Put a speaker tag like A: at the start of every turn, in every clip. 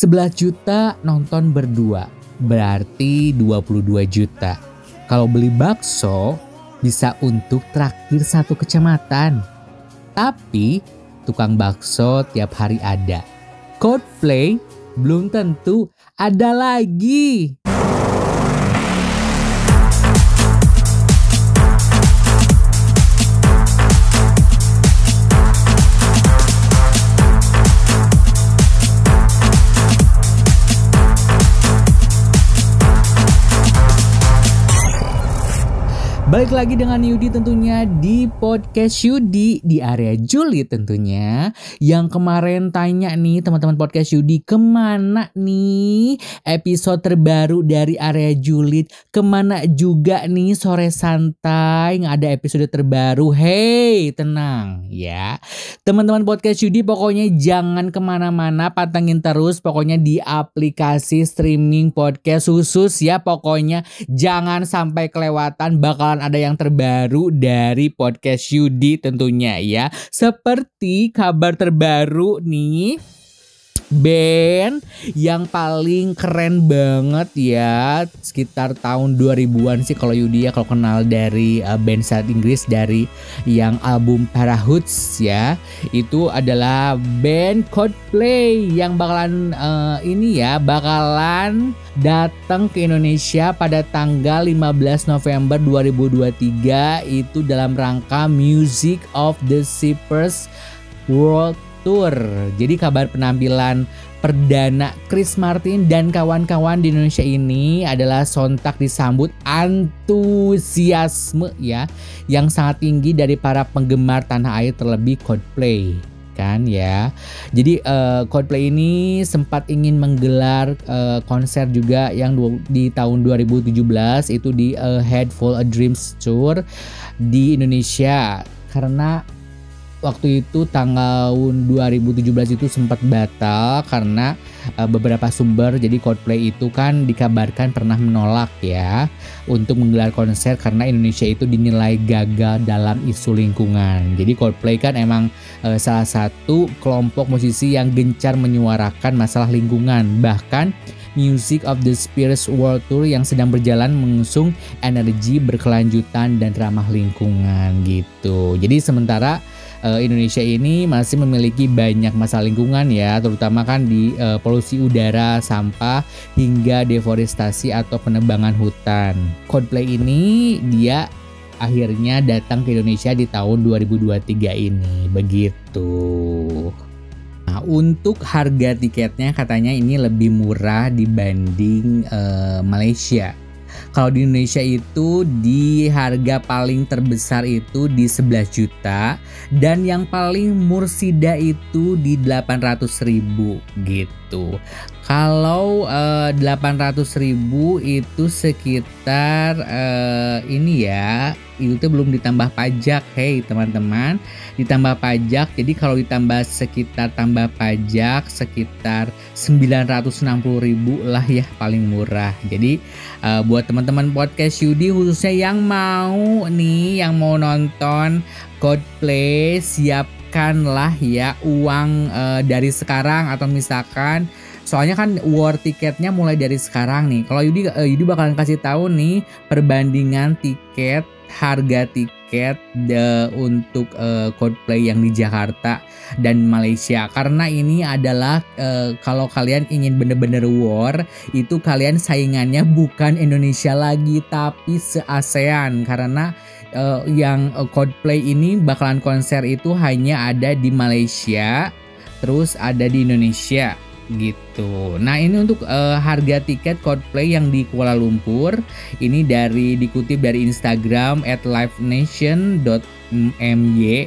A: 11 juta nonton berdua, berarti 22 juta. Kalau beli bakso, bisa untuk traktir satu kecamatan. Tapi tukang bakso tiap hari ada. Coldplay belum tentu ada lagi. Balik lagi dengan Yudi tentunya di podcast Yudi di area Juli tentunya. Yang kemarin tanya nih teman-teman podcast Yudi ke mana nih episode terbaru dari area Juli. Ke mana juga nih sore santai nggak ada episode terbaru. Hey tenang ya. Teman-teman podcast Yudi pokoknya jangan ke mana-mana pantengin terus pokoknya di aplikasi streaming podcast khusus ya. Pokoknya jangan sampai kelewatan bakalan ada yang terbaru dari podcast Yudi tentunya ya. Seperti kabar terbaru nih band yang paling keren banget ya sekitar tahun 2000-an sih kalau Yudi ya kalau kenal dari uh, band saat Inggris dari yang album Parahoots ya. Itu adalah band Coldplay yang bakalan uh, ini ya bakalan datang ke Indonesia pada tanggal 15 November 2023 itu dalam rangka Music of the Seepers World Tour. Jadi kabar penampilan perdana Chris Martin dan kawan-kawan di Indonesia ini adalah sontak disambut antusiasme ya yang sangat tinggi dari para penggemar tanah air terlebih Coldplay kan ya. Jadi uh, Coldplay ini sempat ingin menggelar uh, konser juga yang di tahun 2017 itu di uh, Head Full a Dreams Tour di Indonesia karena waktu itu tahun 2017 itu sempat batal karena uh, beberapa sumber jadi Coldplay itu kan dikabarkan pernah menolak ya untuk menggelar konser karena Indonesia itu dinilai gagal dalam isu lingkungan. Jadi Coldplay kan emang uh, salah satu kelompok musisi yang gencar menyuarakan masalah lingkungan bahkan Music of the Spirits World Tour yang sedang berjalan mengusung energi berkelanjutan dan ramah lingkungan gitu. Jadi sementara uh, Indonesia ini masih memiliki banyak masalah lingkungan ya, terutama kan di uh, polusi udara, sampah hingga deforestasi atau penebangan hutan. Coldplay ini dia akhirnya datang ke Indonesia di tahun 2023 ini. Begitu. Nah, untuk harga tiketnya katanya ini lebih murah dibanding uh, Malaysia. Kalau di Indonesia itu di harga paling terbesar itu di 11 juta dan yang paling mursida itu di 800 ribu gitu. Kalau uh, 800 ribu itu sekitar uh, ini ya itu tuh belum ditambah pajak hey teman-teman. Ditambah pajak jadi kalau ditambah sekitar tambah pajak sekitar 960 ribu lah ya paling murah. Jadi uh, buat teman-teman podcast Yudi khususnya yang mau nih yang mau nonton Coldplay siapkanlah ya uang uh, dari sekarang atau misalkan Soalnya kan war tiketnya mulai dari sekarang nih. Kalau Yudi uh, Yudi bakalan kasih tahu nih perbandingan tiket harga tiket the, untuk uh, Coldplay yang di Jakarta dan Malaysia karena ini adalah uh, kalau kalian ingin bener-bener war itu kalian saingannya bukan Indonesia lagi tapi se-ASEAN karena uh, yang uh, Coldplay ini bakalan konser itu hanya ada di Malaysia terus ada di Indonesia gitu. Nah ini untuk uh, harga tiket Coldplay yang di Kuala Lumpur ini dari dikutip dari Instagram at livenation.my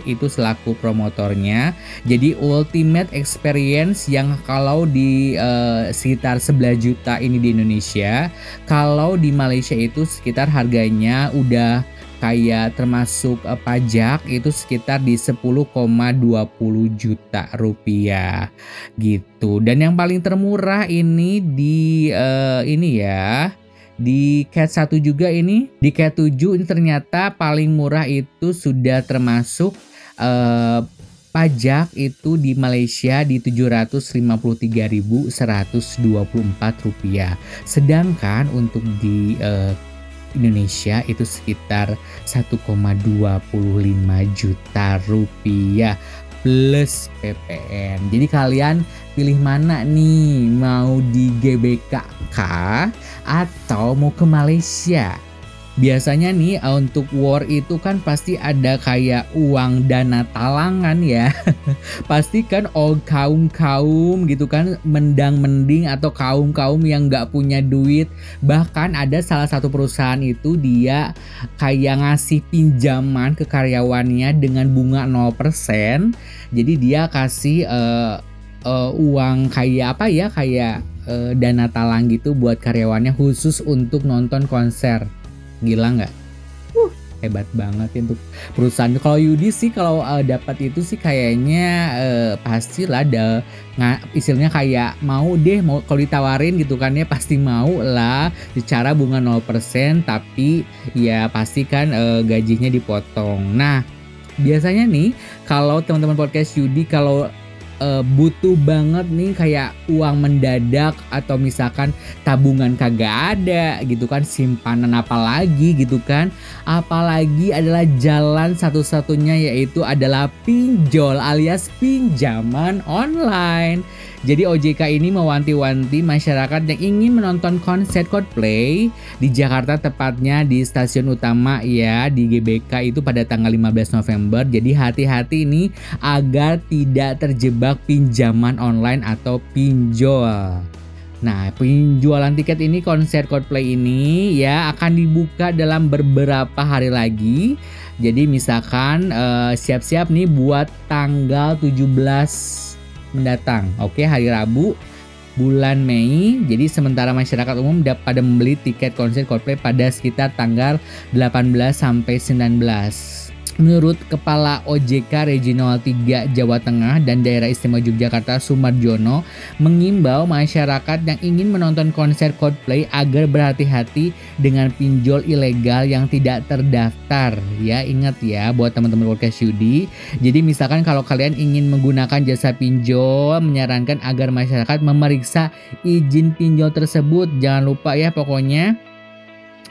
A: itu selaku promotornya. Jadi ultimate experience yang kalau di uh, sekitar 11 juta ini di Indonesia, kalau di Malaysia itu sekitar harganya udah kayak termasuk uh, pajak itu sekitar di 10,20 juta rupiah gitu. Dan yang paling termurah ini di uh, ini ya di Cat 1 juga ini di Cat 7 ini ternyata paling murah itu sudah termasuk uh, pajak itu di Malaysia di 753.124 rupiah. Sedangkan untuk di uh, Indonesia itu sekitar 1,25 juta rupiah plus PPN. Jadi kalian pilih mana nih mau di GBK atau mau ke Malaysia? Biasanya nih eh, untuk war itu kan pasti ada kayak uang dana talangan ya. Pasti kan oh kaum kaum gitu kan mendang mending atau kaum kaum yang nggak punya duit. Bahkan ada salah satu perusahaan itu dia kayak ngasih pinjaman ke karyawannya dengan bunga 0% jadi dia kasih uh, uh, uang kayak apa ya kayak uh, dana talang gitu buat karyawannya khusus untuk nonton konser gila nggak? Uh hebat banget untuk perusahaan kalau Yudi sih kalau uh, dapat itu sih kayaknya uh, pasti lah ada nggak istilahnya kayak mau deh mau kalau ditawarin gitu kan ya pasti mau lah secara bunga 0% tapi ya pasti kan uh, gajinya dipotong. Nah biasanya nih kalau teman-teman podcast Yudi kalau uh, butuh banget nih kayak uang mendadak atau misalkan tabungan kagak ada gitu kan simpanan apa lagi gitu kan. Apalagi adalah jalan satu-satunya yaitu adalah pinjol alias pinjaman online jadi OJK ini mewanti-wanti masyarakat yang ingin menonton konser Coldplay di Jakarta tepatnya di stasiun utama ya di GBK itu pada tanggal 15 November. Jadi hati-hati ini agar tidak terjebak pinjaman online atau pinjol. Nah, penjualan tiket ini konser Coldplay ini ya akan dibuka dalam beberapa hari lagi. Jadi misalkan eh, siap-siap uh, nih buat tanggal 17 mendatang. Oke, hari Rabu bulan Mei. Jadi sementara masyarakat umum dapat pada membeli tiket konser Coldplay pada sekitar tanggal 18 sampai 19. Menurut Kepala OJK Regional 3 Jawa Tengah dan Daerah Istimewa Yogyakarta Sumarjono mengimbau masyarakat yang ingin menonton konser Coldplay agar berhati-hati dengan pinjol ilegal yang tidak terdaftar. Ya ingat ya buat teman-teman podcast Yudi. Jadi misalkan kalau kalian ingin menggunakan jasa pinjol menyarankan agar masyarakat memeriksa izin pinjol tersebut. Jangan lupa ya pokoknya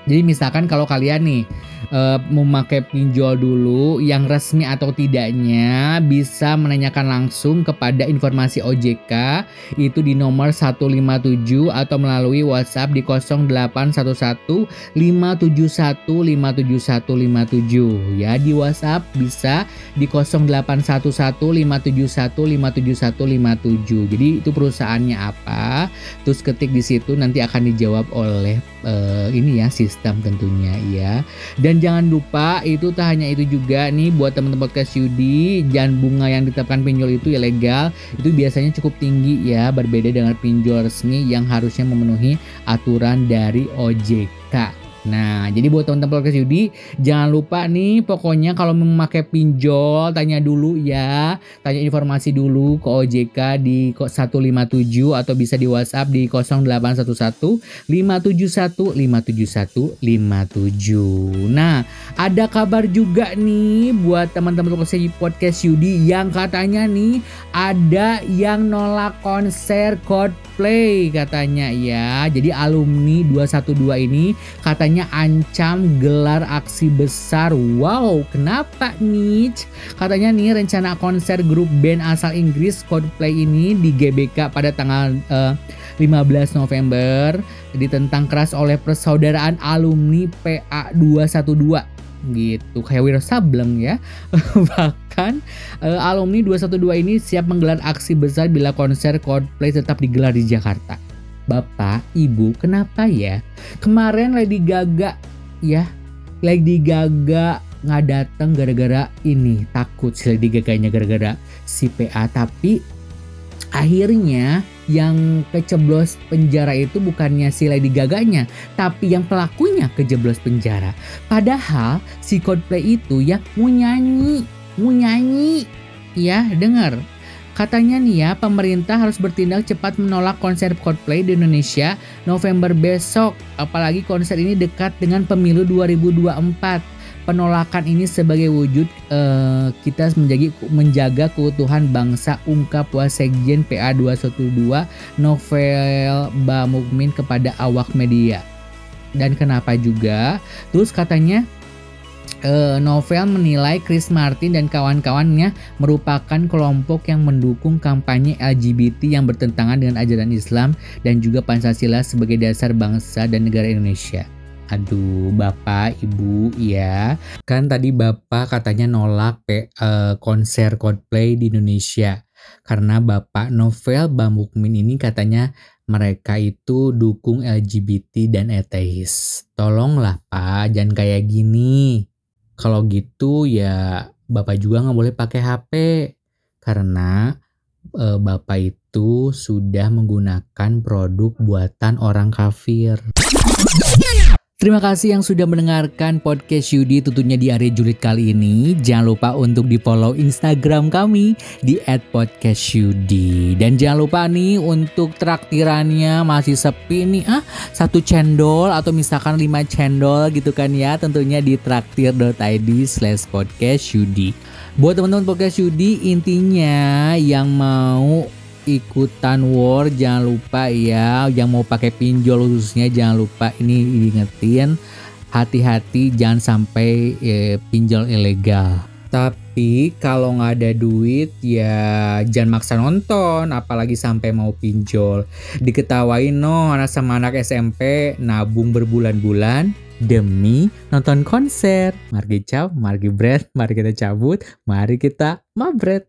A: jadi misalkan kalau kalian nih uh, memakai pinjol dulu yang resmi atau tidaknya bisa menanyakan langsung kepada informasi OJK itu di nomor 157 atau melalui WhatsApp di 0811 571 57157 ya di WhatsApp bisa di 0811 571 57157 jadi itu perusahaannya apa? Terus ketik di situ nanti akan dijawab oleh uh, ini ya sistem tentunya ya. Dan jangan lupa itu tak hanya itu juga nih buat teman-teman podcast Yudi, jangan bunga yang ditetapkan pinjol itu ilegal, itu biasanya cukup tinggi ya, berbeda dengan pinjol resmi yang harusnya memenuhi aturan dari OJK. Nah, jadi buat teman-teman podcast Yudi, jangan lupa nih pokoknya kalau memakai pinjol tanya dulu ya, tanya informasi dulu ke OJK di 157 atau bisa di WhatsApp di 0811 571 571 57. Nah, ada kabar juga nih buat teman-teman podcast Yudi yang katanya nih ada yang nolak konser Coldplay katanya ya. Jadi alumni 212 ini katanya katanya ancam gelar aksi besar. Wow, kenapa nih? Katanya nih rencana konser grup band asal Inggris Coldplay ini di GBK pada tanggal uh, eh, 15 November ditentang keras oleh persaudaraan alumni PA 212 gitu kayak Wiro Sableng ya bahkan uh, alumni 212 ini siap menggelar aksi besar bila konser Coldplay tetap digelar di Jakarta Bapak, Ibu, kenapa ya? Kemarin Lady Gaga ya, Lady Gaga nggak datang gara-gara ini takut si Lady Gaganya gara-gara si PA tapi akhirnya yang keceblos penjara itu bukannya si Lady Gaganya, tapi yang pelakunya kejeblos penjara. Padahal si Coldplay itu ya mau nyanyi, mau nyanyi, ya dengar Katanya nih ya, pemerintah harus bertindak cepat menolak konser Coldplay di Indonesia November besok. Apalagi konser ini dekat dengan pemilu 2024. penolakan ini sebagai wujud uh, kita menjaga menjaga keutuhan bangsa ungkap Wasekjen PA 212 Novel Bamukmin kepada awak media. Dan kenapa juga? Terus katanya uh, Novel menilai Chris Martin dan kawan-kawannya merupakan kelompok yang mendukung kampanye LGBT yang bertentangan dengan ajaran Islam dan juga Pancasila sebagai dasar bangsa dan negara Indonesia. Aduh, Bapak, Ibu, ya. Kan tadi Bapak katanya nolak pe, uh, konser Coldplay di Indonesia. Karena Bapak Novel Bamukmin ini katanya mereka itu dukung LGBT dan ateis. Tolonglah Pak, jangan kayak gini. Kalau gitu ya Bapak juga nggak boleh pakai HP. Karena e, Bapak itu sudah menggunakan produk buatan orang kafir. Terima kasih yang sudah mendengarkan podcast Yudi tentunya di hari julid kali ini. Jangan lupa untuk di follow Instagram kami di @podcastyudi. Dan jangan lupa nih untuk traktirannya masih sepi nih ah satu cendol atau misalkan lima cendol gitu kan ya tentunya di traktir.id slash podcast Yudi. Buat teman-teman podcast Yudi intinya yang mau ikutan war jangan lupa ya. Yang mau pakai pinjol khususnya jangan lupa ini diingetin. Hati-hati jangan sampai eh, pinjol ilegal. Tapi kalau nggak ada duit ya jangan maksa nonton apalagi sampai mau pinjol. Diketawain no anak sama anak SMP nabung berbulan-bulan demi nonton konser. Mari cap mari bread mari kita cabut mari kita mabret